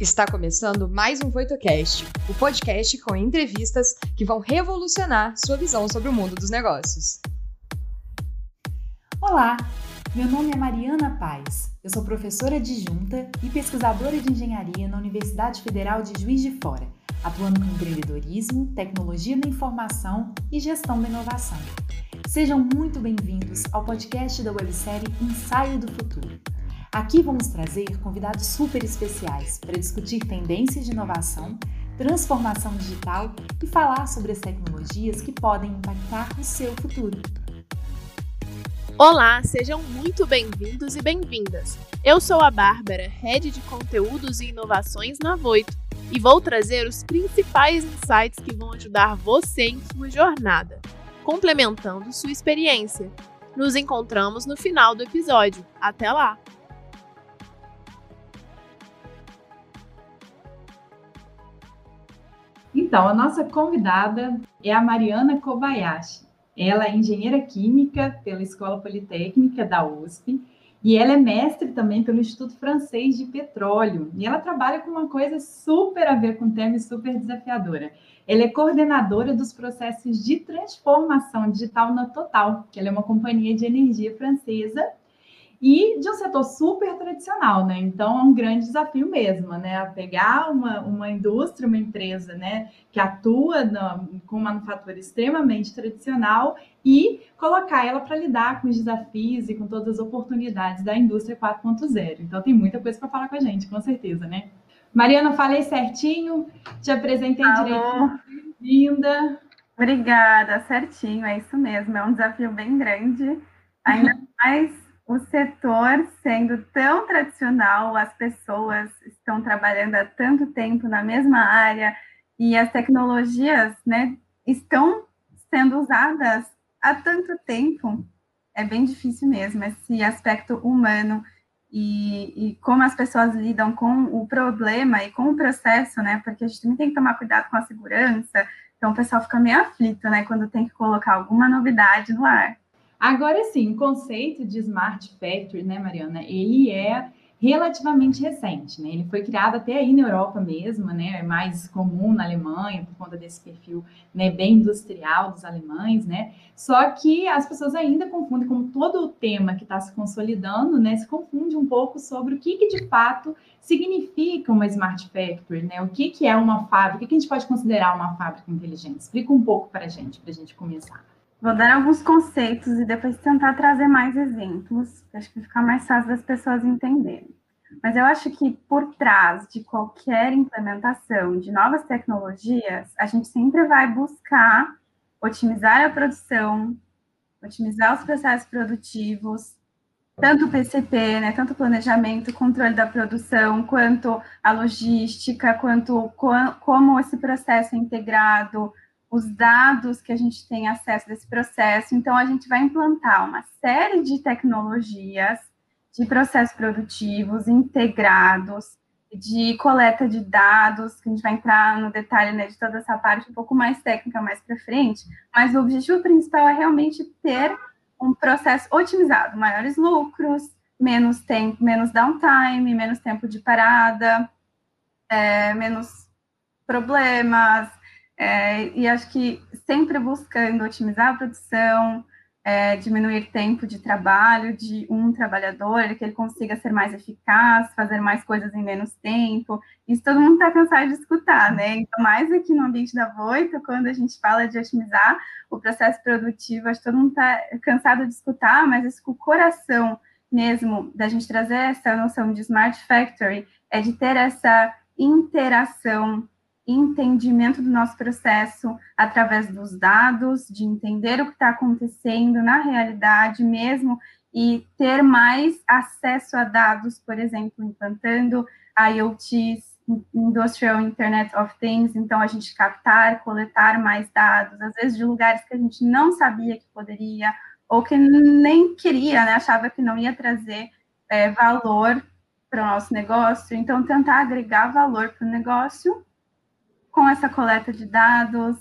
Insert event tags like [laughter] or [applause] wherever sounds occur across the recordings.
Está começando mais um VoitoCast, o podcast com entrevistas que vão revolucionar sua visão sobre o mundo dos negócios. Olá, meu nome é Mariana Paz. Eu sou professora adjunta e pesquisadora de engenharia na Universidade Federal de Juiz de Fora, atuando com empreendedorismo, tecnologia da informação e gestão da inovação. Sejam muito bem-vindos ao podcast da websérie Ensaio do Futuro. Aqui vamos trazer convidados super especiais para discutir tendências de inovação, transformação digital e falar sobre as tecnologias que podem impactar o seu futuro. Olá, sejam muito bem-vindos e bem-vindas. Eu sou a Bárbara, Head de Conteúdos e Inovações na Voito, e vou trazer os principais insights que vão ajudar você em sua jornada, complementando sua experiência. Nos encontramos no final do episódio. Até lá! Então, a nossa convidada é a Mariana Kobayashi. Ela é engenheira química pela Escola Politécnica da USP e ela é mestre também pelo Instituto Francês de Petróleo. E ela trabalha com uma coisa super a ver com o tema e super desafiadora. Ela é coordenadora dos processos de transformação digital na Total, que ela é uma companhia de energia francesa e de um setor super tradicional, né? Então é um grande desafio mesmo, né? A pegar uma, uma indústria, uma empresa, né, que atua na, com manufatura extremamente tradicional e colocar ela para lidar com os desafios e com todas as oportunidades da indústria 4.0. Então tem muita coisa para falar com a gente, com certeza, né? Mariana, falei certinho, te apresentei Alô. direito. Bem-vinda. Obrigada, certinho, é isso mesmo. É um desafio bem grande, ainda mais [laughs] o setor sendo tão tradicional, as pessoas estão trabalhando há tanto tempo na mesma área e as tecnologias, né, estão sendo usadas há tanto tempo, é bem difícil mesmo esse aspecto humano e, e, como as pessoas lidam com o problema e com o processo, né? Porque a gente também tem que tomar cuidado com a segurança. Então o pessoal fica meio aflito, né? Quando tem que colocar alguma novidade no ar. Agora sim, o conceito de Smart Factory, né, Mariana, ele é relativamente recente, né? Ele foi criado até aí na Europa mesmo, né? É mais comum na Alemanha por conta desse perfil, né, bem industrial dos alemães, né? Só que as pessoas ainda confundem, como todo o tema que está se consolidando, né? Se confunde um pouco sobre o que, que de fato significa uma Smart Factory, né? O que, que é uma fábrica? O que, que a gente pode considerar uma fábrica inteligente? Explica um pouco para a gente, para a gente começar. Vou dar alguns conceitos e depois tentar trazer mais exemplos, acho que ficar mais fácil das pessoas entenderem. Mas eu acho que por trás de qualquer implementação de novas tecnologias, a gente sempre vai buscar otimizar a produção, otimizar os processos produtivos, tanto o PCP, né, tanto o planejamento, controle da produção, quanto a logística, quanto como esse processo é integrado, os dados que a gente tem acesso desse processo. Então, a gente vai implantar uma série de tecnologias de processos produtivos integrados, de coleta de dados, que a gente vai entrar no detalhe né, de toda essa parte um pouco mais técnica mais para frente, mas o objetivo principal é realmente ter um processo otimizado, maiores lucros, menos tempo, menos downtime, menos tempo de parada, é, menos problemas, é, e acho que sempre buscando otimizar a produção, é, diminuir tempo de trabalho de um trabalhador, que ele consiga ser mais eficaz, fazer mais coisas em menos tempo. Isso todo mundo está cansado de escutar, né? Então, mais aqui no ambiente da Voito, quando a gente fala de otimizar o processo produtivo, acho que todo mundo está cansado de escutar, mas isso com o coração mesmo da gente trazer essa noção de Smart Factory é de ter essa interação entendimento do nosso processo através dos dados, de entender o que está acontecendo na realidade mesmo e ter mais acesso a dados, por exemplo, implantando IoTs, Industrial Internet of Things, então a gente captar, coletar mais dados, às vezes de lugares que a gente não sabia que poderia, ou que nem queria, né, achava que não ia trazer é, valor para o nosso negócio, então tentar agregar valor para o negócio com essa coleta de dados,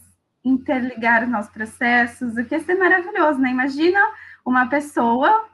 interligar os nossos processos, o que ia ser maravilhoso, né? Imagina uma pessoa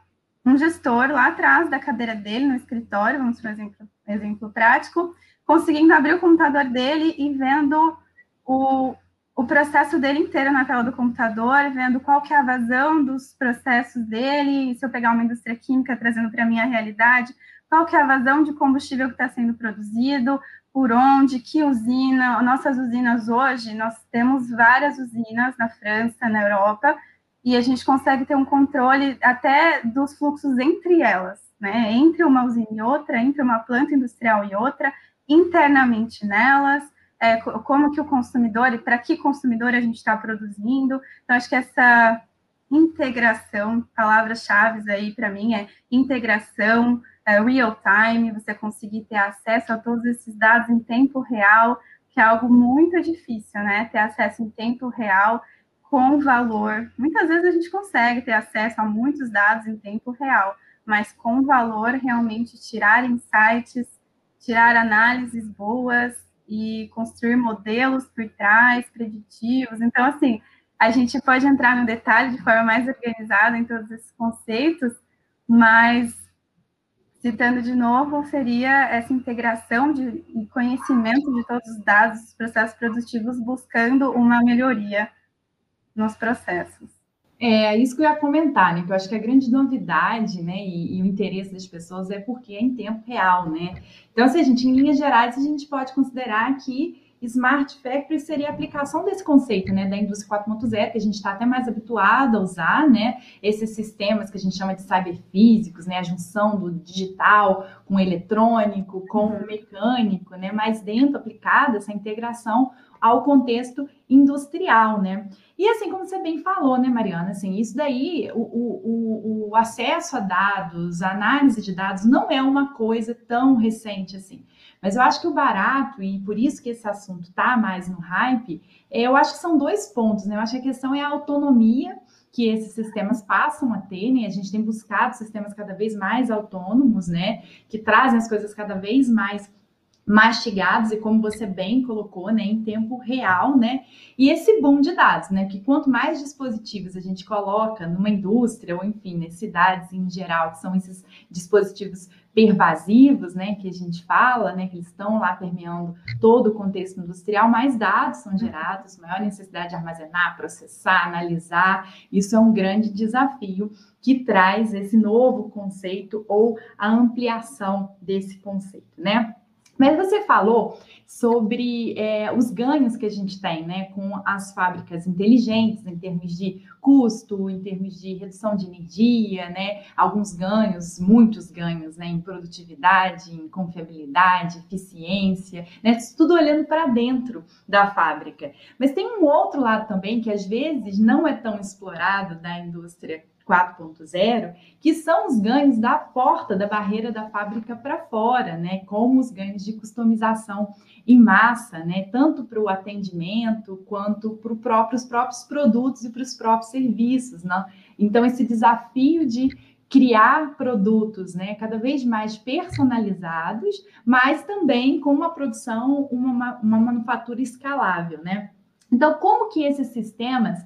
um gestor lá atrás da cadeira dele, no escritório, vamos por exemplo, exemplo prático, conseguindo abrir o computador dele e vendo o, o processo dele inteiro na tela do computador, vendo qual que é a vazão dos processos dele, se eu pegar uma indústria química trazendo para a minha realidade, qual que é a vazão de combustível que está sendo produzido, por onde, que usina, nossas usinas hoje, nós temos várias usinas na França, na Europa, e a gente consegue ter um controle até dos fluxos entre elas, né, entre uma usina e outra, entre uma planta industrial e outra, internamente nelas, é, como que o consumidor e para que consumidor a gente está produzindo. Então, acho que essa integração, palavras-chave aí para mim é integração, é, real time, você conseguir ter acesso a todos esses dados em tempo real, que é algo muito difícil, né? Ter acesso em tempo real com valor. Muitas vezes a gente consegue ter acesso a muitos dados em tempo real, mas com valor realmente tirar insights, tirar análises boas, e construir modelos por trás, preditivos. Então, assim, a gente pode entrar no detalhe de forma mais organizada em todos esses conceitos, mas citando de novo, seria essa integração de conhecimento de todos os dados dos processos produtivos buscando uma melhoria nos processos. É isso que eu ia comentar, né? Que eu acho que a grande novidade, né, e, e, o interesse das pessoas é porque é em tempo real, né? Então, assim, a gente, em linhas gerais, a gente pode considerar que Smart Factory seria a aplicação desse conceito, né, da indústria 4.0, que a gente está até mais habituado a usar, né, esses sistemas que a gente chama de cyberfísicos, né, a junção do digital com o eletrônico, com o mecânico, né, mas dentro aplicada essa integração ao contexto industrial, né? E assim como você bem falou, né, Mariana, assim, isso daí, o, o, o acesso a dados, a análise de dados não é uma coisa tão recente assim. Mas eu acho que o barato, e por isso que esse assunto está mais no hype, é, eu acho que são dois pontos, né? Eu acho que a questão é a autonomia que esses sistemas passam a ter, né? A gente tem buscado sistemas cada vez mais autônomos, né? Que trazem as coisas cada vez mais mastigados e como você bem colocou, né, em tempo real, né? E esse boom de dados, né? Que quanto mais dispositivos a gente coloca numa indústria ou enfim, nas cidades em geral, que são esses dispositivos pervasivos, né, que a gente fala, né, que eles estão lá permeando todo o contexto industrial, mais dados são gerados, maior necessidade de armazenar, processar, analisar. Isso é um grande desafio que traz esse novo conceito ou a ampliação desse conceito, né? Mas você falou sobre é, os ganhos que a gente tem né, com as fábricas inteligentes, em termos de custo, em termos de redução de energia, né, alguns ganhos, muitos ganhos né, em produtividade, em confiabilidade, eficiência, né, tudo olhando para dentro da fábrica. Mas tem um outro lado também que às vezes não é tão explorado da indústria 4.0, que são os ganhos da porta da barreira da fábrica para fora, né? Como os ganhos de customização em massa, né? Tanto para o atendimento quanto para os próprios produtos e para os próprios serviços, né? Então, esse desafio de criar produtos, né? Cada vez mais personalizados, mas também com uma produção, uma, uma manufatura escalável, né? Então, como que esses sistemas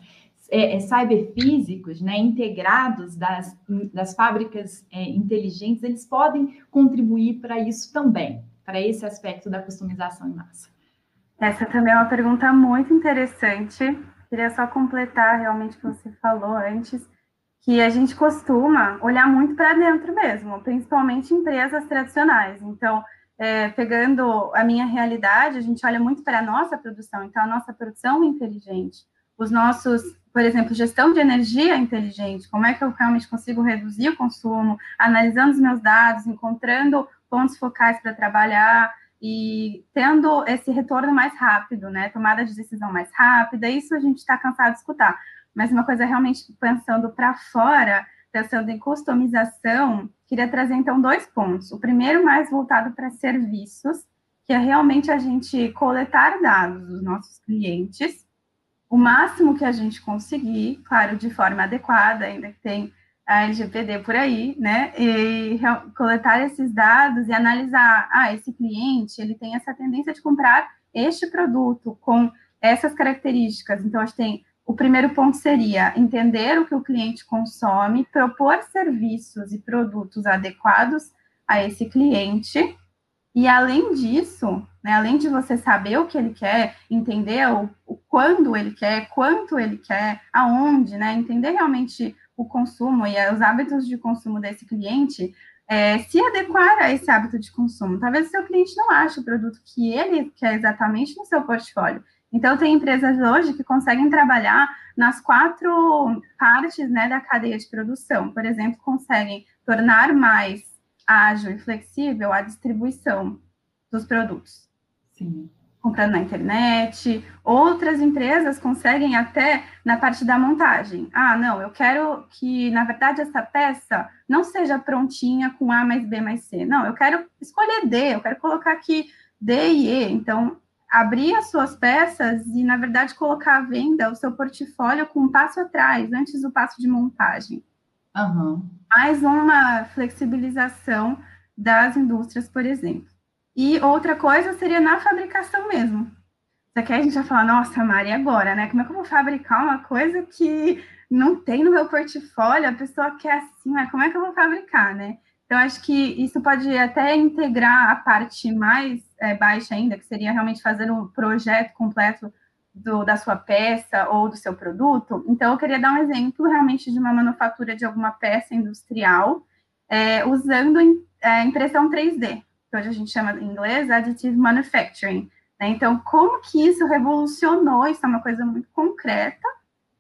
é, é, cyberfísicos, né, integrados das, das fábricas é, inteligentes, eles podem contribuir para isso também, para esse aspecto da customização em massa. Essa também é uma pergunta muito interessante. Queria só completar realmente o que você falou antes, que a gente costuma olhar muito para dentro mesmo, principalmente empresas tradicionais. Então, é, pegando a minha realidade, a gente olha muito para a nossa produção, então a nossa produção inteligente, os nossos por exemplo, gestão de energia inteligente, como é que eu realmente consigo reduzir o consumo, analisando os meus dados, encontrando pontos focais para trabalhar e tendo esse retorno mais rápido, né? Tomada de decisão mais rápida, isso a gente está cansado de escutar. Mas uma coisa realmente pensando para fora, pensando em customização, queria trazer então dois pontos. O primeiro, mais voltado para serviços, que é realmente a gente coletar dados dos nossos clientes o máximo que a gente conseguir, claro, de forma adequada, ainda que tem a LGPD por aí, né? E coletar esses dados e analisar, ah, esse cliente, ele tem essa tendência de comprar este produto com essas características. Então, a gente tem o primeiro ponto seria entender o que o cliente consome, propor serviços e produtos adequados a esse cliente. E além disso, né, além de você saber o que ele quer, entender o, o quando ele quer, quanto ele quer, aonde, né, entender realmente o consumo e os hábitos de consumo desse cliente, é, se adequar a esse hábito de consumo. Talvez o seu cliente não ache o produto que ele quer exatamente no seu portfólio. Então, tem empresas hoje que conseguem trabalhar nas quatro partes né, da cadeia de produção. Por exemplo, conseguem tornar mais ágil e flexível a distribuição dos produtos. Sim. Comprando na internet. Outras empresas conseguem até na parte da montagem. Ah, não, eu quero que, na verdade, essa peça não seja prontinha com A mais B mais C. Não, eu quero escolher D, eu quero colocar aqui D e E. Então, abrir as suas peças e, na verdade, colocar à venda o seu portfólio com um passo atrás, antes do passo de montagem. Uhum. Mais uma flexibilização das indústrias, por exemplo. E outra coisa seria na fabricação mesmo. Isso aqui a gente vai falar, nossa, Mari, agora, né? Como é que eu vou fabricar uma coisa que não tem no meu portfólio? A pessoa quer assim, mas como é que eu vou fabricar, né? Então, acho que isso pode até integrar a parte mais é, baixa ainda, que seria realmente fazer um projeto completo do, da sua peça ou do seu produto. Então, eu queria dar um exemplo realmente de uma manufatura de alguma peça industrial é, usando é, impressão 3D, que hoje a gente chama em inglês Additive Manufacturing. Né? Então, como que isso revolucionou? Isso é uma coisa muito concreta,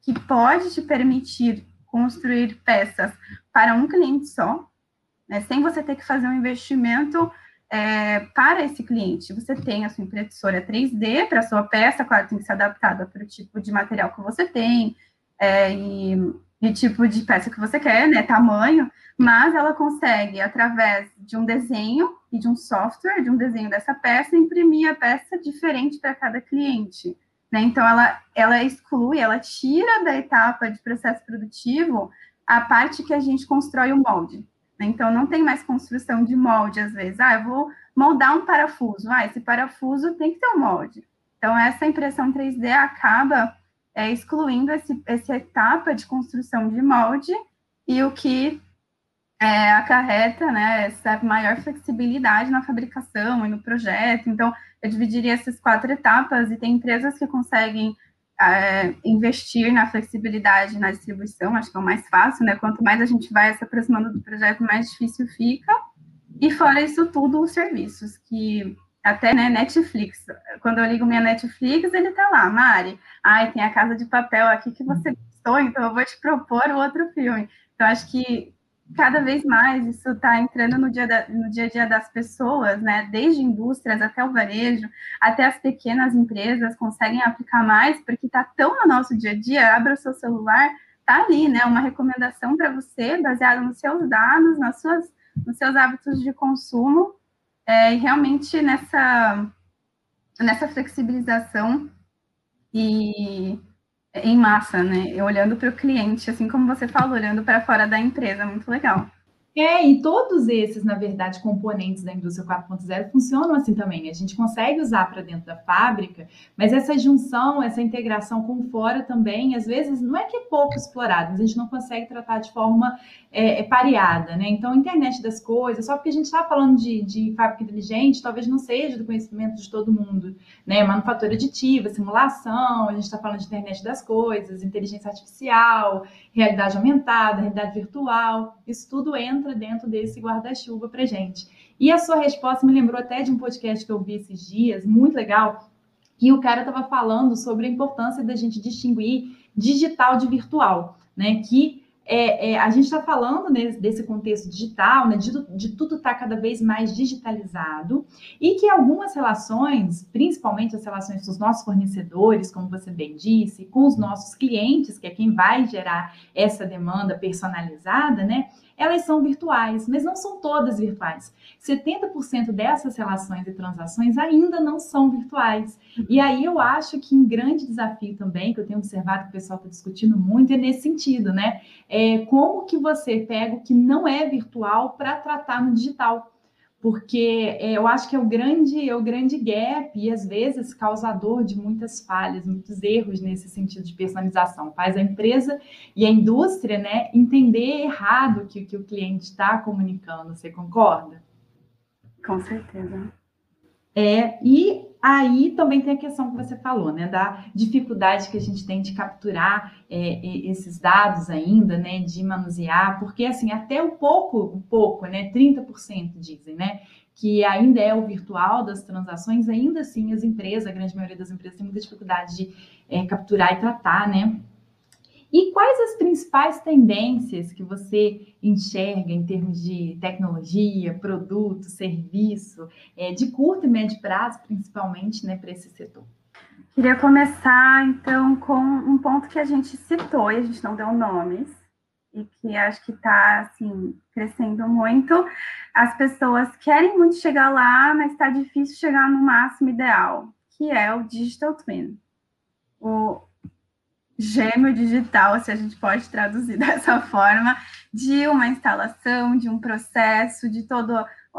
que pode te permitir construir peças para um cliente só, né, sem você ter que fazer um investimento é, para esse cliente. Você tem a sua impressora 3D para a sua peça, claro, tem que ser adaptada para o tipo de material que você tem é, e, e tipo de peça que você quer, né, tamanho, mas ela consegue, através de um desenho e de um software, de um desenho dessa peça, imprimir a peça diferente para cada cliente. Né? Então, ela, ela exclui, ela tira da etapa de processo produtivo a parte que a gente constrói o molde. Então, não tem mais construção de molde, às vezes. Ah, eu vou moldar um parafuso. Ah, esse parafuso tem que ter um molde. Então, essa impressão 3D acaba é, excluindo esse, essa etapa de construção de molde e o que é, acarreta né, essa maior flexibilidade na fabricação e no projeto. Então, eu dividiria essas quatro etapas e tem empresas que conseguem é, investir na flexibilidade na distribuição, acho que é o mais fácil, né? Quanto mais a gente vai se aproximando do projeto, mais difícil fica. E fora isso tudo, os serviços, que até né, Netflix. Quando eu ligo minha Netflix, ele tá lá, Mari. Ai, tem a Casa de Papel aqui que você gostou, então eu vou te propor outro filme. Então, acho que cada vez mais isso está entrando no dia, da, no dia a dia das pessoas, né? Desde indústrias até o varejo, até as pequenas empresas conseguem aplicar mais, porque está tão no nosso dia a dia, abre o seu celular, tá ali, né? Uma recomendação para você, baseada nos seus dados, nas suas, nos seus hábitos de consumo, é, e realmente nessa, nessa flexibilização e em massa, né? Olhando para o cliente, assim como você falou, olhando para fora da empresa, muito legal. É, e todos esses, na verdade, componentes da indústria 4.0 funcionam assim também. A gente consegue usar para dentro da fábrica, mas essa junção, essa integração com fora também, às vezes, não é que é pouco explorado, mas a gente não consegue tratar de forma é, é pareada, né? Então, internet das coisas, só porque a gente está falando de, de fábrica inteligente, talvez não seja do conhecimento de todo mundo, né? Manufatura aditiva, simulação, a gente está falando de internet das coisas, inteligência artificial, realidade aumentada, realidade virtual, isso tudo entra dentro desse guarda-chuva para gente. E a sua resposta me lembrou até de um podcast que eu vi esses dias, muito legal, que o cara estava falando sobre a importância da gente distinguir digital de virtual, né? Que é, é, a gente está falando né, desse contexto digital, né, de, de tudo estar tá cada vez mais digitalizado e que algumas relações, principalmente as relações dos nossos fornecedores, como você bem disse, com os nossos clientes, que é quem vai gerar essa demanda personalizada, né, elas são virtuais, mas não são todas virtuais. 70% dessas relações e transações ainda não são virtuais. E aí eu acho que um grande desafio também, que eu tenho observado que o pessoal está discutindo muito, é nesse sentido, né? É como que você pega o que não é virtual para tratar no digital. Porque é, eu acho que é o grande é o grande gap e às vezes causador de muitas falhas, muitos erros nesse sentido de personalização. Faz a empresa e a indústria, né, entender errado o que, que o cliente está comunicando. Você concorda? Com certeza. É, e aí também tem a questão que você falou, né, da dificuldade que a gente tem de capturar é, esses dados ainda, né, de manusear, porque assim, até um pouco, um pouco, né, 30% dizem, né, que ainda é o virtual das transações, ainda assim as empresas, a grande maioria das empresas tem muita dificuldade de é, capturar e tratar, né, e quais as principais tendências que você enxerga em termos de tecnologia, produto, serviço, é, de curto e médio prazo, principalmente, né, para esse setor? Queria começar, então, com um ponto que a gente citou e a gente não deu nomes, e que acho que está, assim, crescendo muito. As pessoas querem muito chegar lá, mas está difícil chegar no máximo ideal, que é o Digital Twin. O, gêmeo digital, se a gente pode traduzir [laughs] dessa forma, de uma instalação, de um processo, de todo,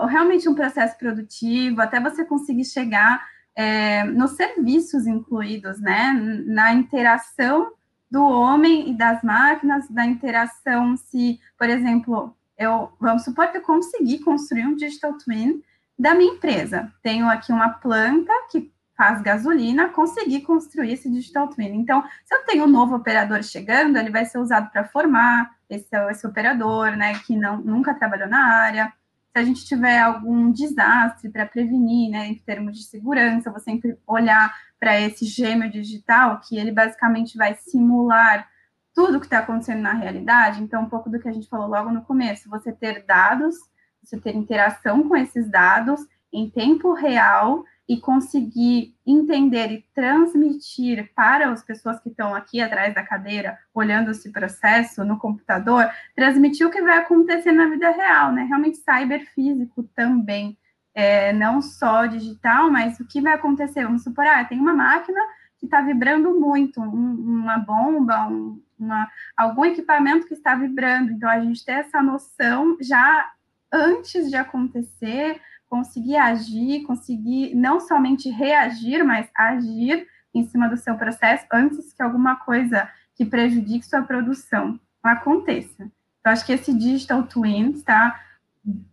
realmente um processo produtivo, até você conseguir chegar é, nos serviços incluídos, né, na interação do homem e das máquinas, da interação se, por exemplo, eu, vamos supor que eu consegui construir um digital twin da minha empresa. Tenho aqui uma planta que faz gasolina, conseguir construir esse digital twin. Então, se eu tenho um novo operador chegando, ele vai ser usado para formar esse, esse operador, né, que não, nunca trabalhou na área. Se a gente tiver algum desastre para prevenir, né, em termos de segurança, vou sempre olhar para esse gêmeo digital, que ele basicamente vai simular tudo que está acontecendo na realidade. Então, um pouco do que a gente falou logo no começo, você ter dados, você ter interação com esses dados em tempo real e conseguir entender e transmitir para as pessoas que estão aqui atrás da cadeira, olhando esse processo no computador, transmitir o que vai acontecer na vida real, né? Realmente cyberfísico também, é, não só digital, mas o que vai acontecer. Vamos supor, ah, tem uma máquina que está vibrando muito, um, uma bomba, um, uma, algum equipamento que está vibrando. Então, a gente tem essa noção já antes de acontecer, conseguir agir, conseguir não somente reagir, mas agir em cima do seu processo antes que alguma coisa que prejudique sua produção aconteça. Então, acho que esse digital twin está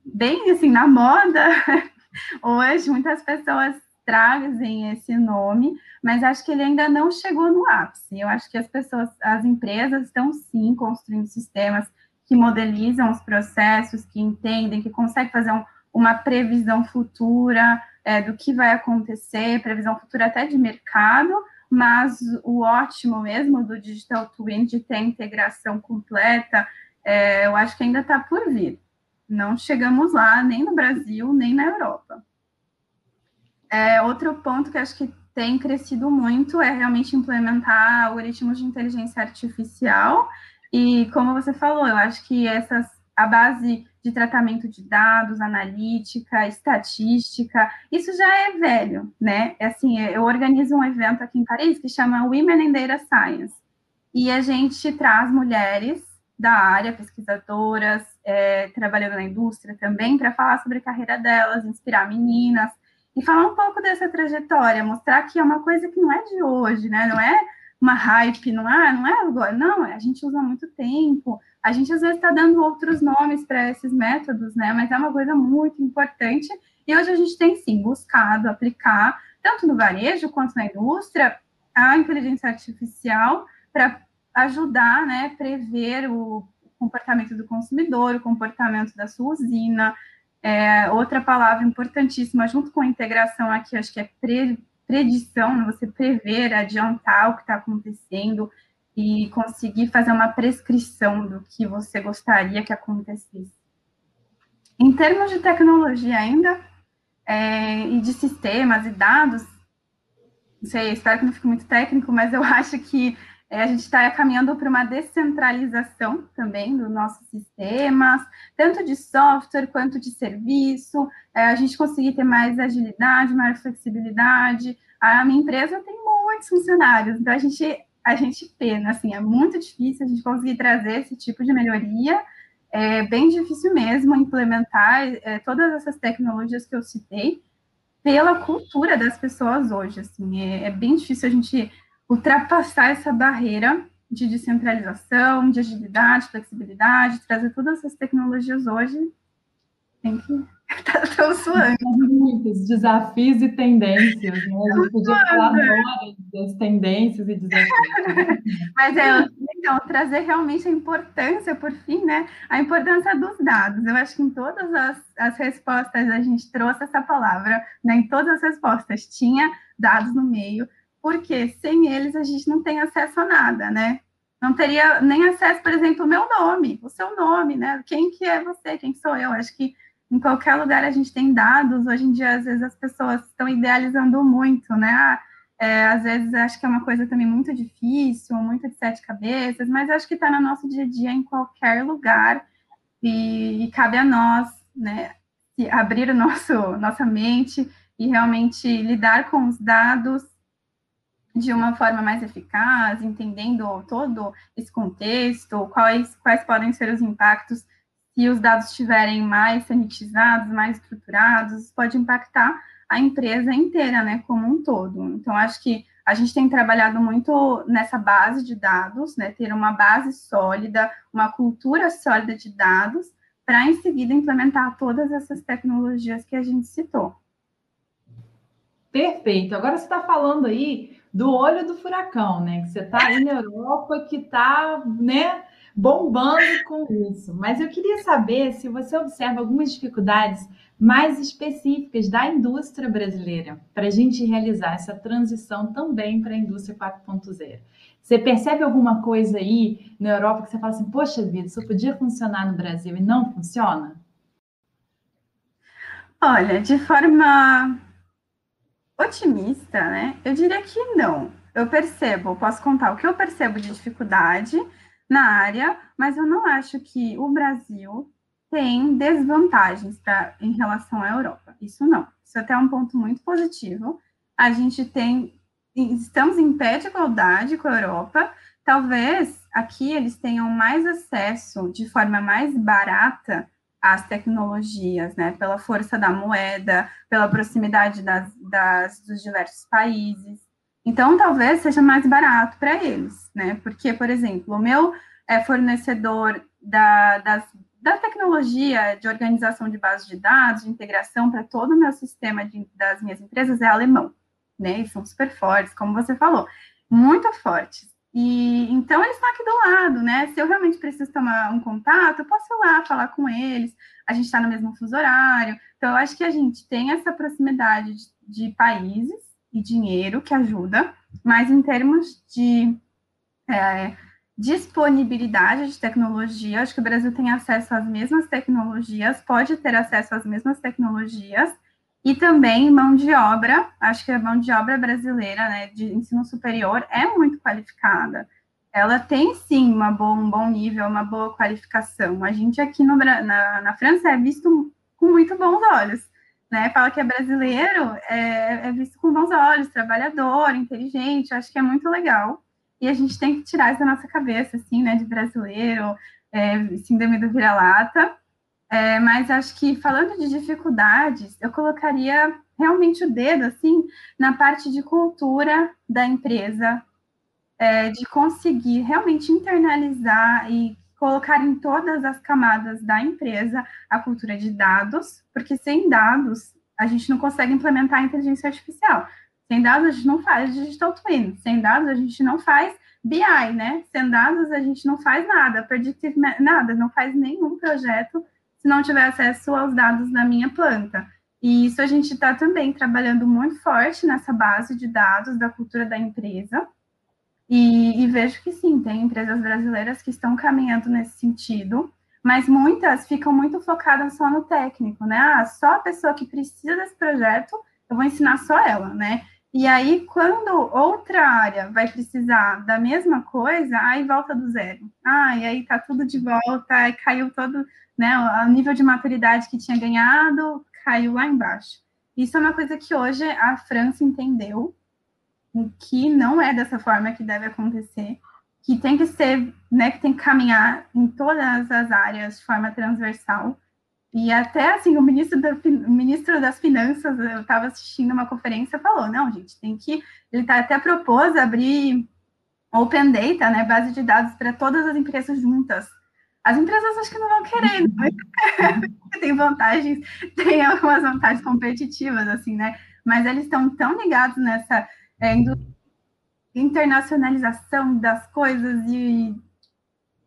bem assim na moda [laughs] hoje. Muitas pessoas trazem esse nome, mas acho que ele ainda não chegou no ápice. Eu acho que as pessoas, as empresas estão sim construindo sistemas que modelizam os processos, que entendem, que conseguem fazer um, uma previsão futura é, do que vai acontecer, previsão futura até de mercado, mas o ótimo mesmo do Digital Twin de ter integração completa, é, eu acho que ainda está por vir. Não chegamos lá nem no Brasil, nem na Europa. É, outro ponto que acho que tem crescido muito é realmente implementar algoritmos de inteligência artificial. E como você falou, eu acho que essas a base de tratamento de dados, analítica, estatística, isso já é velho, né? É assim, eu organizo um evento aqui em Paris que chama Women in Data Science, e a gente traz mulheres da área, pesquisadoras, é, trabalhando na indústria também, para falar sobre a carreira delas, inspirar meninas, e falar um pouco dessa trajetória, mostrar que é uma coisa que não é de hoje, né? Não é uma hype, não é, não é agora, não, a gente usa muito tempo, a gente às vezes está dando outros nomes para esses métodos, né? Mas é uma coisa muito importante. E hoje a gente tem sim buscado aplicar, tanto no varejo quanto na indústria, a inteligência artificial para ajudar, né, prever o comportamento do consumidor, o comportamento da sua usina. É, outra palavra importantíssima, junto com a integração aqui, acho que é pre, predição, né, você prever, adiantar o que está acontecendo, e conseguir fazer uma prescrição do que você gostaria que acontecesse. Em termos de tecnologia ainda, é, e de sistemas e dados, não sei, espero que não fique muito técnico, mas eu [laughs] acho que é, a gente está caminhando para uma descentralização também dos nossos sistemas, tanto de software quanto de serviço, é, a gente conseguir ter mais agilidade, maior flexibilidade. A minha empresa tem muitos funcionários, então a gente a gente pena, assim, é muito difícil a gente conseguir trazer esse tipo de melhoria, é bem difícil mesmo implementar é, todas essas tecnologias que eu citei pela cultura das pessoas hoje. Assim, é, é bem difícil a gente ultrapassar essa barreira de descentralização, de agilidade, flexibilidade, trazer todas essas tecnologias hoje. Tem que [laughs] tá suando. Muitos desafios e tendências, né? A gente podia falar agora das tendências e desafios. [laughs] Mas é, então, trazer realmente a importância, por fim, né? A importância dos dados. Eu acho que em todas as, as respostas a gente trouxe essa palavra, né? Em todas as respostas tinha dados no meio, porque sem eles a gente não tem acesso a nada, né? Não teria nem acesso, por exemplo, ao meu nome, o seu nome, né? Quem que é você, quem sou eu? Acho que em qualquer lugar a gente tem dados. Hoje em dia, às vezes, as pessoas estão idealizando muito, né? É, às vezes acho que é uma coisa também muito difícil, muito de sete cabeças, mas acho que está no nosso dia a dia em qualquer lugar e, e cabe a nós, né, abrir o nosso nossa mente e realmente lidar com os dados de uma forma mais eficaz, entendendo todo esse contexto, quais, quais podem ser os impactos se os dados estiverem mais sanitizados, mais estruturados, pode impactar a empresa inteira, né, como um todo. Então, acho que a gente tem trabalhado muito nessa base de dados, né, ter uma base sólida, uma cultura sólida de dados, para em seguida implementar todas essas tecnologias que a gente citou. Perfeito. Agora você está falando aí do olho do furacão, né? Que você está aí na Europa, que está, né? Bombando com isso. Mas eu queria saber se você observa algumas dificuldades mais específicas da indústria brasileira para a gente realizar essa transição também para a indústria 4.0. Você percebe alguma coisa aí na Europa que você fala assim, poxa vida, isso podia funcionar no Brasil e não funciona? Olha, de forma otimista, né? Eu diria que não. Eu percebo, posso contar o que eu percebo de dificuldade na área, mas eu não acho que o Brasil tem desvantagens pra, em relação à Europa. Isso não. Isso até é um ponto muito positivo. A gente tem, estamos em pé de igualdade com a Europa. Talvez aqui eles tenham mais acesso de forma mais barata às tecnologias, né? Pela força da moeda, pela proximidade das, das dos diversos países. Então, talvez seja mais barato para eles, né? Porque, por exemplo, o meu é, fornecedor da, das, da tecnologia de organização de bases de dados, de integração para todo o meu sistema de, das minhas empresas é alemão, né? E são super fortes, como você falou, muito fortes. E então eles estão aqui do lado, né? Se eu realmente preciso tomar um contato, eu posso ir lá falar com eles. A gente está no mesmo fuso horário. Então, eu acho que a gente tem essa proximidade de, de países e dinheiro que ajuda, mas em termos de é, disponibilidade de tecnologia, acho que o Brasil tem acesso às mesmas tecnologias, pode ter acesso às mesmas tecnologias, e também mão de obra, acho que a mão de obra brasileira, né, de ensino superior, é muito qualificada. Ela tem, sim, uma boa, um bom nível, uma boa qualificação. A gente aqui no, na, na França é visto com muito bons olhos né, fala que é brasileiro, é, é, visto com bons olhos, trabalhador, inteligente, acho que é muito legal. E a gente tem que tirar isso da nossa cabeça, assim, né, de brasileiro, é, síndrome do vira-lata. É, mas acho que, falando de dificuldades, eu colocaria realmente o dedo, assim, na parte de cultura da empresa, é, de conseguir realmente internalizar e colocar em todas as camadas da empresa a cultura de dados, porque sem dados a gente não consegue implementar a inteligência artificial. Sem dados a gente não faz digital twin, sem dados a gente não faz BI, né? Sem dados a gente não faz nada, predictive nada, não faz nenhum projeto se não tiver acesso aos dados da minha planta. E isso a gente está também trabalhando muito forte nessa base de dados da cultura da empresa. E, e, vejo que sim, tem empresas brasileiras que estão caminhando nesse sentido, mas muitas ficam muito focadas só no técnico, né? Ah, só a pessoa que precisa desse projeto, eu vou ensinar só ela, né? E aí, quando outra área vai precisar da mesma coisa, aí volta do zero. Ah, e aí tá tudo de volta, aí caiu todo, né? O nível de maturidade que tinha ganhado caiu lá embaixo. Isso é uma coisa que hoje a França entendeu, que não é dessa forma que deve acontecer, que tem que ser, né, que tem que caminhar em todas as áreas de forma transversal. E até assim, o ministro, da, o ministro das Finanças, eu estava assistindo uma conferência, falou: não, gente, tem que. Ele tá, até propôs abrir Open Data, né, base de dados para todas as empresas juntas. As empresas acho que não vão querer, mas [laughs] tem vantagens, tem algumas vantagens competitivas, assim, né? Mas eles estão tão ligados nessa é, internacionalização das coisas e,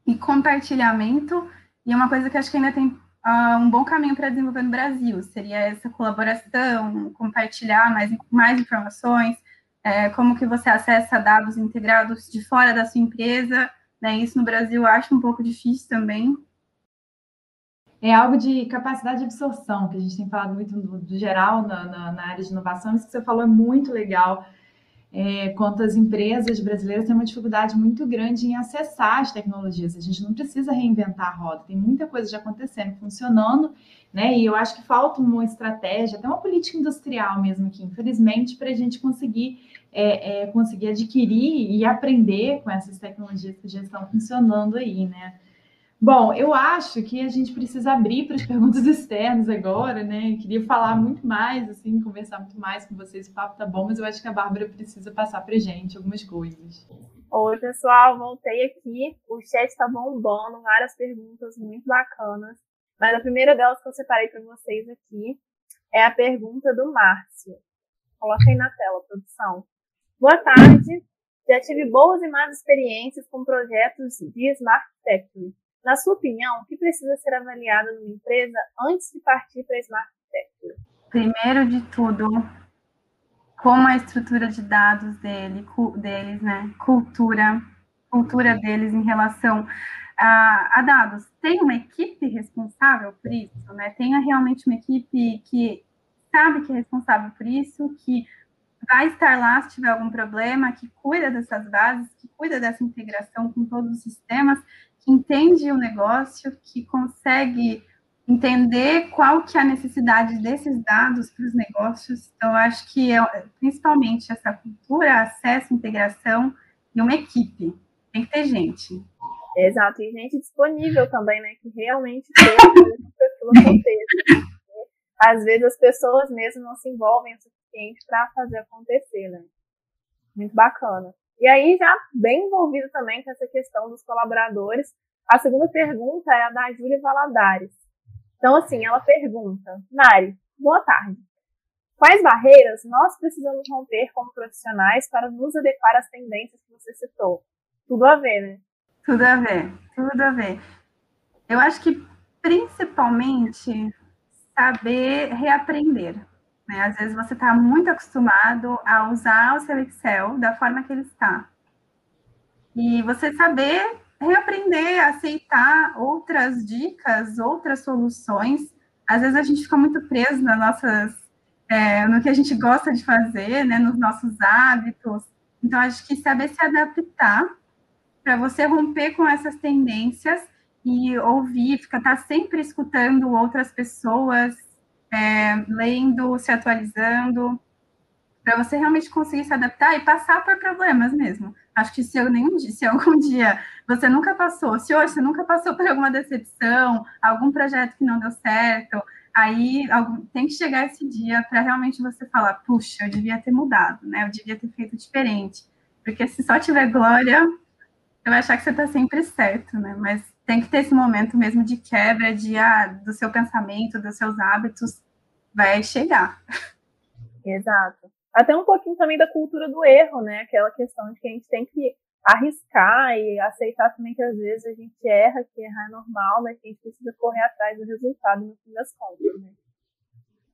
e compartilhamento, e é uma coisa que acho que ainda tem uh, um bom caminho para desenvolver no Brasil, seria essa colaboração, compartilhar mais, mais informações, é, como que você acessa dados integrados de fora da sua empresa, né? Isso no Brasil eu acho um pouco difícil também. É algo de capacidade de absorção, que a gente tem falado muito do, do geral na, na, na, área de inovação. Isso que você falou é muito legal. É, quanto as empresas brasileiras têm uma dificuldade muito grande em acessar as tecnologias. A gente não precisa reinventar a roda, tem muita coisa já acontecendo, funcionando, né? E eu acho que falta uma estratégia, até uma política industrial mesmo aqui, infelizmente, para a gente conseguir é, é, conseguir adquirir e aprender com essas tecnologias que já estão funcionando aí, né? Bom, eu acho que a gente precisa abrir para as [laughs] perguntas externas agora, né? Eu queria falar muito mais, assim, conversar muito mais com vocês. O papo tá bom, mas eu acho que a Bárbara precisa passar para gente algumas coisas. Oi, pessoal, voltei aqui. O chat está bombando, várias perguntas muito bacanas. Mas a primeira delas que eu separei para vocês aqui é a pergunta do Márcio. Coloca aí na tela, produção. Boa tarde. Já tive boas e más experiências com projetos de Smart Factory. Na sua opinião, o que precisa ser avaliado numa empresa antes de partir para a Smart Factory? Primeiro de tudo, como a estrutura de dados dele, deles, né? Cultura, cultura deles em relação a, a, dados. Tem uma equipe responsável por isso, né? Tem realmente uma equipe que sabe que é responsável por isso, que vai estar lá se tiver algum problema, que cuida dessas bases, que cuida dessa integração com todos os sistemas, entende o negócio, que consegue entender qual que é a necessidade desses dados para os negócios. Então, acho que é, principalmente essa cultura, acesso, integração e uma equipe. Tem que ter gente. Exato, e gente disponível também, né? Que realmente tem aquilo aconteça. [laughs] Às vezes as pessoas mesmo não se envolvem suficiente para fazer acontecer, né? Muito bacana. E aí, já bem envolvido também com essa questão dos colaboradores, a segunda pergunta é a da Júlia Valadares. Então, assim, ela pergunta: Mari, boa tarde. Quais barreiras nós precisamos romper como profissionais para nos adequar às tendências que você citou? Tudo a ver, né? Tudo a ver, tudo a ver. Eu acho que principalmente saber reaprender. Né? Às vezes você está muito acostumado a usar o seu Excel da forma que ele está. E você saber reaprender, aceitar outras dicas, outras soluções. Às vezes a gente fica muito preso nas nossas, é, no que a gente gosta de fazer, né, nos nossos hábitos. Então, acho que saber se adaptar para você romper com essas tendências e ouvir, ficar tá sempre escutando outras pessoas, é, lendo, se atualizando, para você realmente conseguir se adaptar e passar por problemas mesmo. Acho que se, eu nenhum, se [laughs] algum dia você nunca passou, se hoje você nunca passou por alguma decepção, algum projeto que não deu certo, aí algum, tem que chegar esse dia para realmente você falar, puxa, eu devia ter mudado, né? Eu devia ter feito diferente. Porque se só tiver glória, eu vai achar que você está sempre certo, né? Mas tem que ter esse momento mesmo de quebra de, ah, do seu pensamento, dos seus hábitos, vai chegar. Exato. Até um pouquinho também da cultura do erro, né? Aquela questão de que a gente tem que arriscar e aceitar também que às vezes a gente erra, que errar é normal, mas que a gente precisa correr atrás do resultado no fim das contas, né?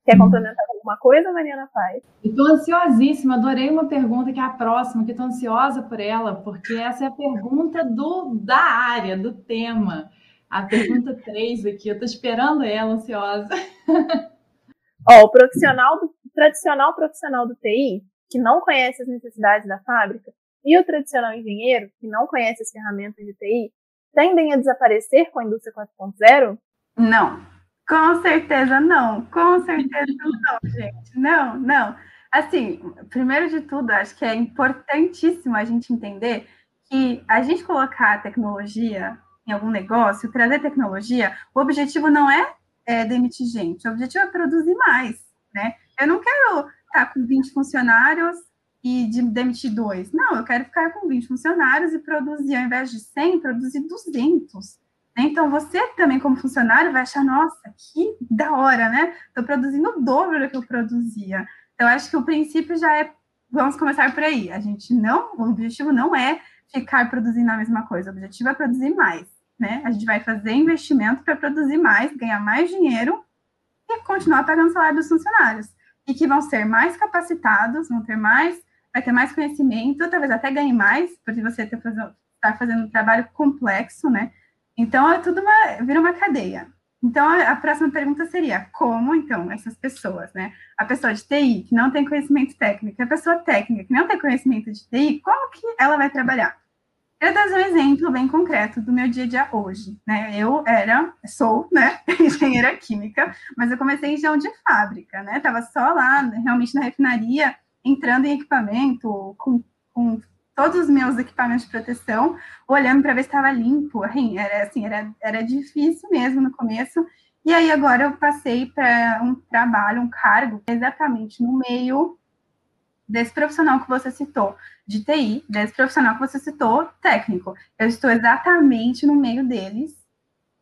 Quer complementar alguma coisa, Mariana Paz? Estou ansiosíssima, adorei uma pergunta que é a próxima, que estou ansiosa por ela, porque essa é a pergunta do, da área, do tema. A pergunta [laughs] 3 aqui, eu estou esperando ela, ansiosa. [laughs] Ó, o profissional do, tradicional profissional do TI, que não conhece as necessidades da fábrica, e o tradicional engenheiro, que não conhece as ferramentas de TI, tendem a desaparecer com a indústria 4.0? Não, com certeza não, com certeza não, gente. Não, não. Assim, primeiro de tudo, acho que é importantíssimo a gente entender que a gente colocar a tecnologia em algum negócio, trazer tecnologia, o objetivo não é, é demitir gente, o objetivo é produzir mais, né? Eu não quero estar com 20 funcionários e de demitir dois. Não, eu quero ficar com 20 funcionários e produzir, ao invés de 100, produzir 200. Né? Então, você também, como funcionário, vai achar, nossa, que da hora, né? Estou produzindo o dobro do que eu produzia. Então, acho que o princípio já é, vamos começar por aí. A gente não, o objetivo não é ficar produzindo a mesma coisa, o objetivo é produzir mais, né? A gente vai fazer investimento para produzir mais, ganhar mais dinheiro e continuar pagando salário dos funcionários. E que vão ser mais capacitados, vão ter mais, vai ter mais conhecimento, talvez até ganhe mais, porque você está tá fazendo um trabalho complexo, né? Então, é tudo uma, vira uma cadeia. Então, a, próxima pergunta seria, como, então, essas pessoas, né? A pessoa de TI, que não tem conhecimento técnico, a pessoa técnica, que não tem conhecimento de TI, como que ela vai trabalhar? Eu dar um exemplo bem concreto do meu dia a dia hoje, né? Eu era, sou, né, [laughs] engenheira química, mas eu comecei em chão de fábrica, né? Tava só lá, realmente na refinaria, entrando em equipamento, com todos os meus equipamentos de proteção, olhando para ver se estava limpo. Era, assim, era, era difícil mesmo no começo. E aí agora eu passei para um trabalho, um cargo, exatamente no meio desse profissional que você citou, de TI, desse profissional que você citou, técnico. Eu estou exatamente no meio deles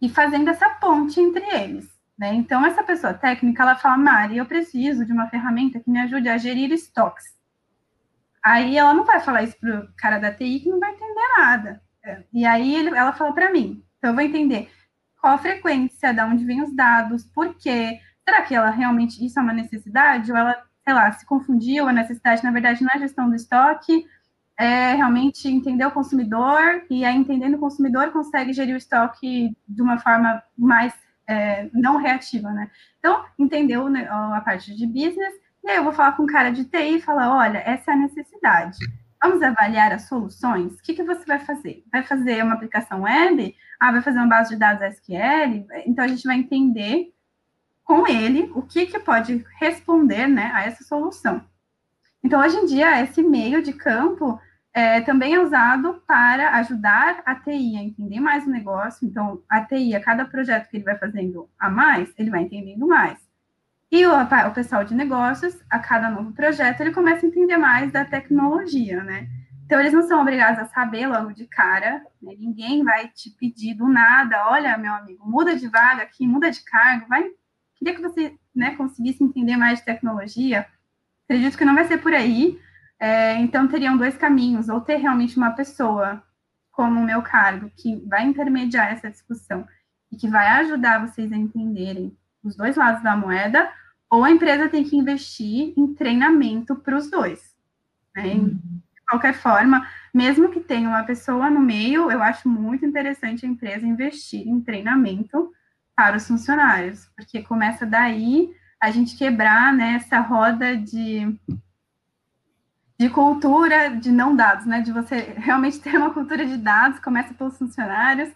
e fazendo essa ponte entre eles. Né? Então, essa pessoa técnica, ela fala, Mari, eu preciso de uma ferramenta que me ajude a gerir estoques. Aí ela não vai falar isso para o cara da TI que não vai entender nada. E aí ele, ela fala para mim. Então eu vou entender qual a frequência, de onde vêm os dados, por quê. Será que ela realmente isso é uma necessidade? Ou ela, sei lá, se confundiu, a necessidade, na verdade, é gestão do estoque, é realmente entender o consumidor, e aí entendendo o consumidor consegue gerir o estoque de uma forma mais é, não reativa, né? Então, entendeu né, a parte de business, e aí eu vou falar com o cara de TI e falar, olha, essa é a necessidade. Vamos avaliar as soluções? O que, que você vai fazer? Vai fazer uma aplicação web? Ah, vai fazer uma base de dados SQL? Então, a gente vai entender com ele o que, que pode responder né, a essa solução. Então, hoje em dia, esse meio de campo é, também é usado para ajudar a TI a entender mais o negócio. Então, a TI, a cada projeto que ele vai fazendo a mais, ele vai entendendo mais. E o, o pessoal de negócios, a cada novo projeto, ele começa a entender mais da tecnologia, né? Então, eles não são obrigados a saber logo de cara, né? ninguém vai te pedir do nada, olha, meu amigo, muda de vaga aqui, muda de cargo, vai. Queria que você né, conseguisse entender mais de tecnologia. Acredito que não vai ser por aí. É, então, teriam dois caminhos, ou ter realmente uma pessoa como o meu cargo, que vai intermediar essa discussão e que vai ajudar vocês a entenderem os dois lados da moeda, ou a empresa tem que investir em treinamento para os dois. Né? Uhum. De qualquer forma, mesmo que tenha uma pessoa no meio, eu acho muito interessante a empresa investir em treinamento para os funcionários, porque começa daí a gente quebrar né, essa roda de, de cultura de não dados, né? De você realmente ter uma cultura de dados, começa pelos funcionários,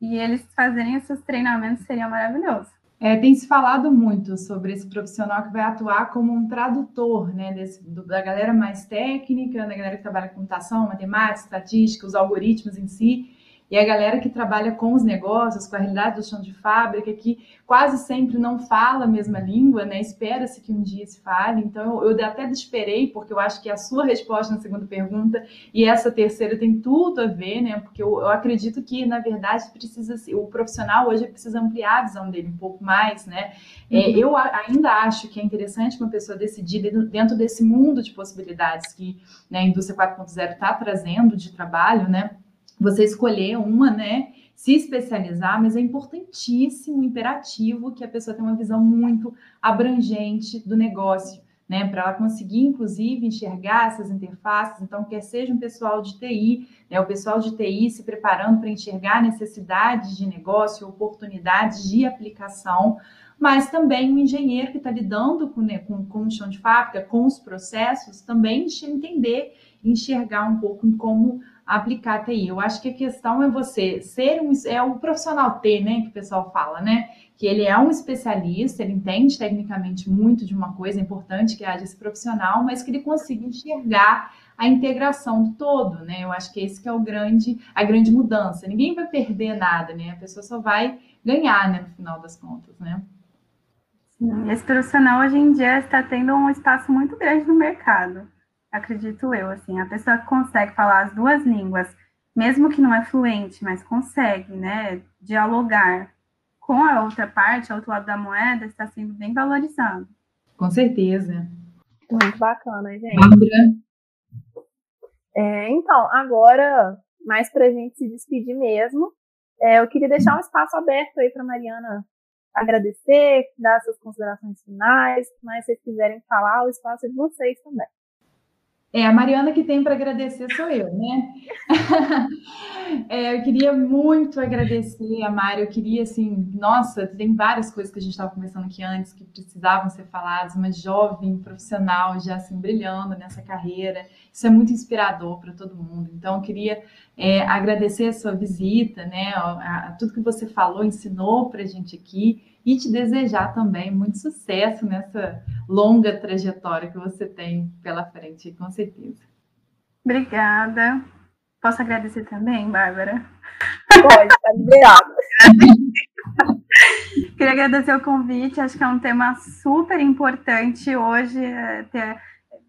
e eles fazerem esses treinamentos seria maravilhoso. É, tem se falado muito sobre esse profissional que vai atuar como um tradutor, né, desse, do, da galera mais técnica, da galera que trabalha com computação, matemática, estatística, os algoritmos em si, e a galera que trabalha com os negócios, com a realidade do chão de fábrica, que quase sempre não fala a mesma língua, né? Espera-se que um dia se fale. Então, eu, eu até esperei, porque eu acho que a sua resposta na segunda pergunta e essa terceira tem tudo a ver, né? Porque eu, eu acredito que, na verdade, precisa o profissional hoje precisa ampliar a visão dele um pouco mais, né? É, uhum. eu ainda acho que é interessante uma pessoa decidir dentro desse mundo de possibilidades que né, a indústria 4.0 está trazendo de trabalho, né? Você escolher uma, né? Se especializar, mas é importantíssimo, imperativo que a pessoa tenha uma visão muito abrangente do negócio, né? Para ela conseguir, inclusive, enxergar essas interfaces. Então, quer seja um pessoal de TI, né? O pessoal de TI se preparando para enxergar necessidades de negócio, oportunidades de aplicação, mas também um engenheiro que está lidando com, né, com, com o chão de fábrica, com os processos, também entender, enxergar um pouco em como aplicar a TI. Eu acho que a questão é você ser um é o profissional T, né, que o pessoal fala, né? Que ele é um especialista, ele entende tecnicamente muito de uma coisa importante que haja esse profissional, mas que ele consiga enxergar a integração do todo, né? Eu acho que esse que é o grande, a grande mudança. Ninguém vai perder nada, né? A pessoa só vai ganhar, né, no final das contas, né? Esse profissional hoje em dia está tendo um espaço muito grande no mercado, acredito eu, assim, a pessoa consegue falar as duas línguas, mesmo que não é fluente, mas consegue, né, dialogar com a outra parte, ao outro lado da moeda, está sendo bem valorizado. Com certeza. Muito bacana, gente. É, então, agora, mais para a gente se despedir mesmo, é, eu queria deixar um espaço aberto aí para Mariana agradecer, dar suas considerações finais, mas se vocês quiserem falar, o espaço é de vocês também. É, a Mariana que tem para agradecer sou eu, né? [laughs] é, eu queria muito agradecer a Mari, eu queria, assim, nossa, tem várias coisas que a gente estava conversando aqui antes que precisavam ser faladas, uma jovem profissional já, assim, brilhando nessa carreira, isso é muito inspirador para todo mundo, então eu queria é, agradecer a sua visita, né, a, a tudo que você falou, ensinou para a gente aqui, e te desejar também muito sucesso nessa longa trajetória que você tem pela frente, com certeza. Obrigada. Posso agradecer também, Bárbara? Pode, está liberado. [laughs] Queria agradecer o convite, acho que é um tema super importante hoje, é, ter,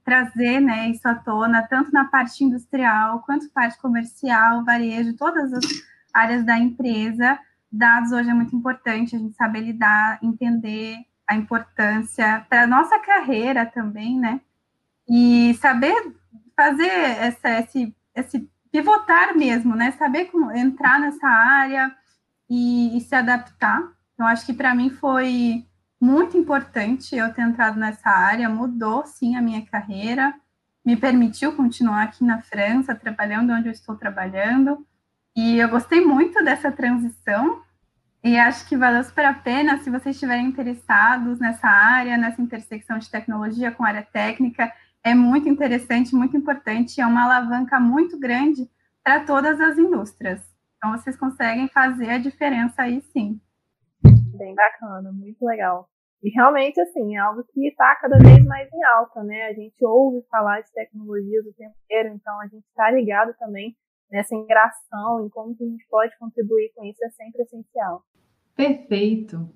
trazer né, isso à tona, tanto na parte industrial, quanto parte comercial, varejo, todas as áreas da empresa, dados hoje é muito importante, a gente saber lidar, entender a importância para a nossa carreira também, né? E saber fazer essa, esse, esse pivotar mesmo, né? Saber como entrar nessa área e, e se adaptar. Então, acho que para mim foi muito importante eu ter entrado nessa área, mudou sim a minha carreira, me permitiu continuar aqui na França, trabalhando onde eu estou trabalhando, e eu gostei muito dessa transição e acho que valeu super a pena se vocês estiverem interessados nessa área, nessa intersecção de tecnologia com área técnica. É muito interessante, muito importante, é uma alavanca muito grande para todas as indústrias. Então, vocês conseguem fazer a diferença aí sim. Bem bacana, muito legal. E realmente, assim, é algo que está cada vez mais em alta, né? A gente ouve falar de tecnologias o tempo inteiro, então a gente está ligado também nessa interação, em como que a gente pode contribuir com isso, é sempre essencial. Perfeito.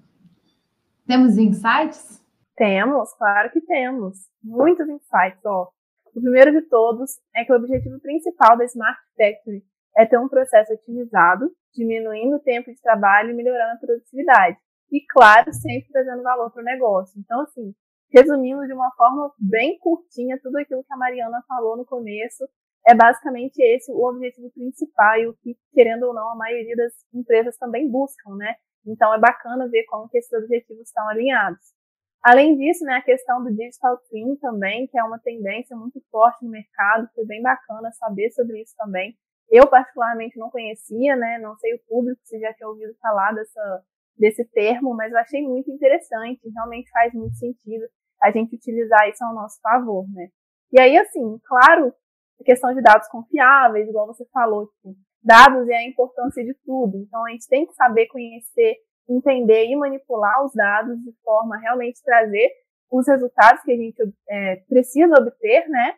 Temos insights? Temos, claro que temos. Muitos insights, ó. O primeiro de todos é que o objetivo principal da Smart Factory é ter um processo otimizado, diminuindo o tempo de trabalho e melhorando a produtividade. E, claro, sempre trazendo valor para o negócio. Então, assim, resumindo de uma forma bem curtinha tudo aquilo que a Mariana falou no começo, é basicamente esse o objetivo principal e o que, querendo ou não, a maioria das empresas também buscam, né? Então é bacana ver como que esses objetivos estão alinhados. Além disso, né, a questão do digital twin também, que é uma tendência muito forte no mercado, foi bem bacana saber sobre isso também. Eu particularmente não conhecia, né, não sei o público se já tinha ouvido falar dessa, desse termo, mas eu achei muito interessante, realmente faz muito sentido a gente utilizar isso ao nosso favor, né. E aí, assim, claro, a questão de dados confiáveis, igual você falou, tipo, dados é a importância de tudo. Então, a gente tem que saber conhecer, entender e manipular os dados de forma a realmente trazer os resultados que a gente é, precisa obter, né?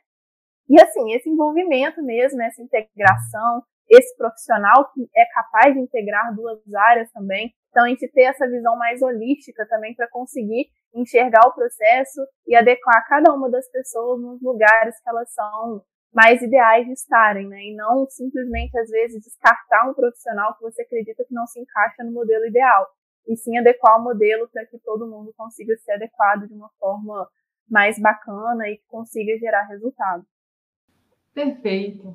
E assim, esse envolvimento mesmo, essa integração, esse profissional que é capaz de integrar duas áreas também. Então, a gente ter essa visão mais holística também para conseguir enxergar o processo e adequar cada uma das pessoas nos lugares que elas são mais ideais de estarem, né? E não simplesmente, às vezes, descartar um profissional que você acredita que não se encaixa no modelo ideal. E sim adequar o modelo para que todo mundo consiga ser adequado de uma forma mais bacana e que consiga gerar resultado. Perfeito.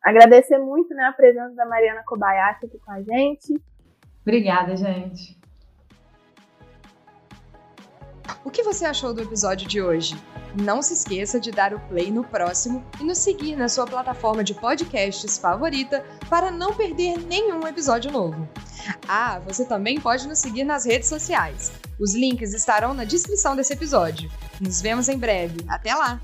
Agradecer muito né, a presença da Mariana Kobayashi aqui com a gente. Obrigada, gente. O que você achou do episódio de hoje? Não se esqueça de dar o play no próximo e nos seguir na sua plataforma de podcasts favorita para não perder nenhum episódio novo. Ah, você também pode nos seguir nas redes sociais. Os links estarão na descrição desse episódio. Nos vemos em breve. Até lá!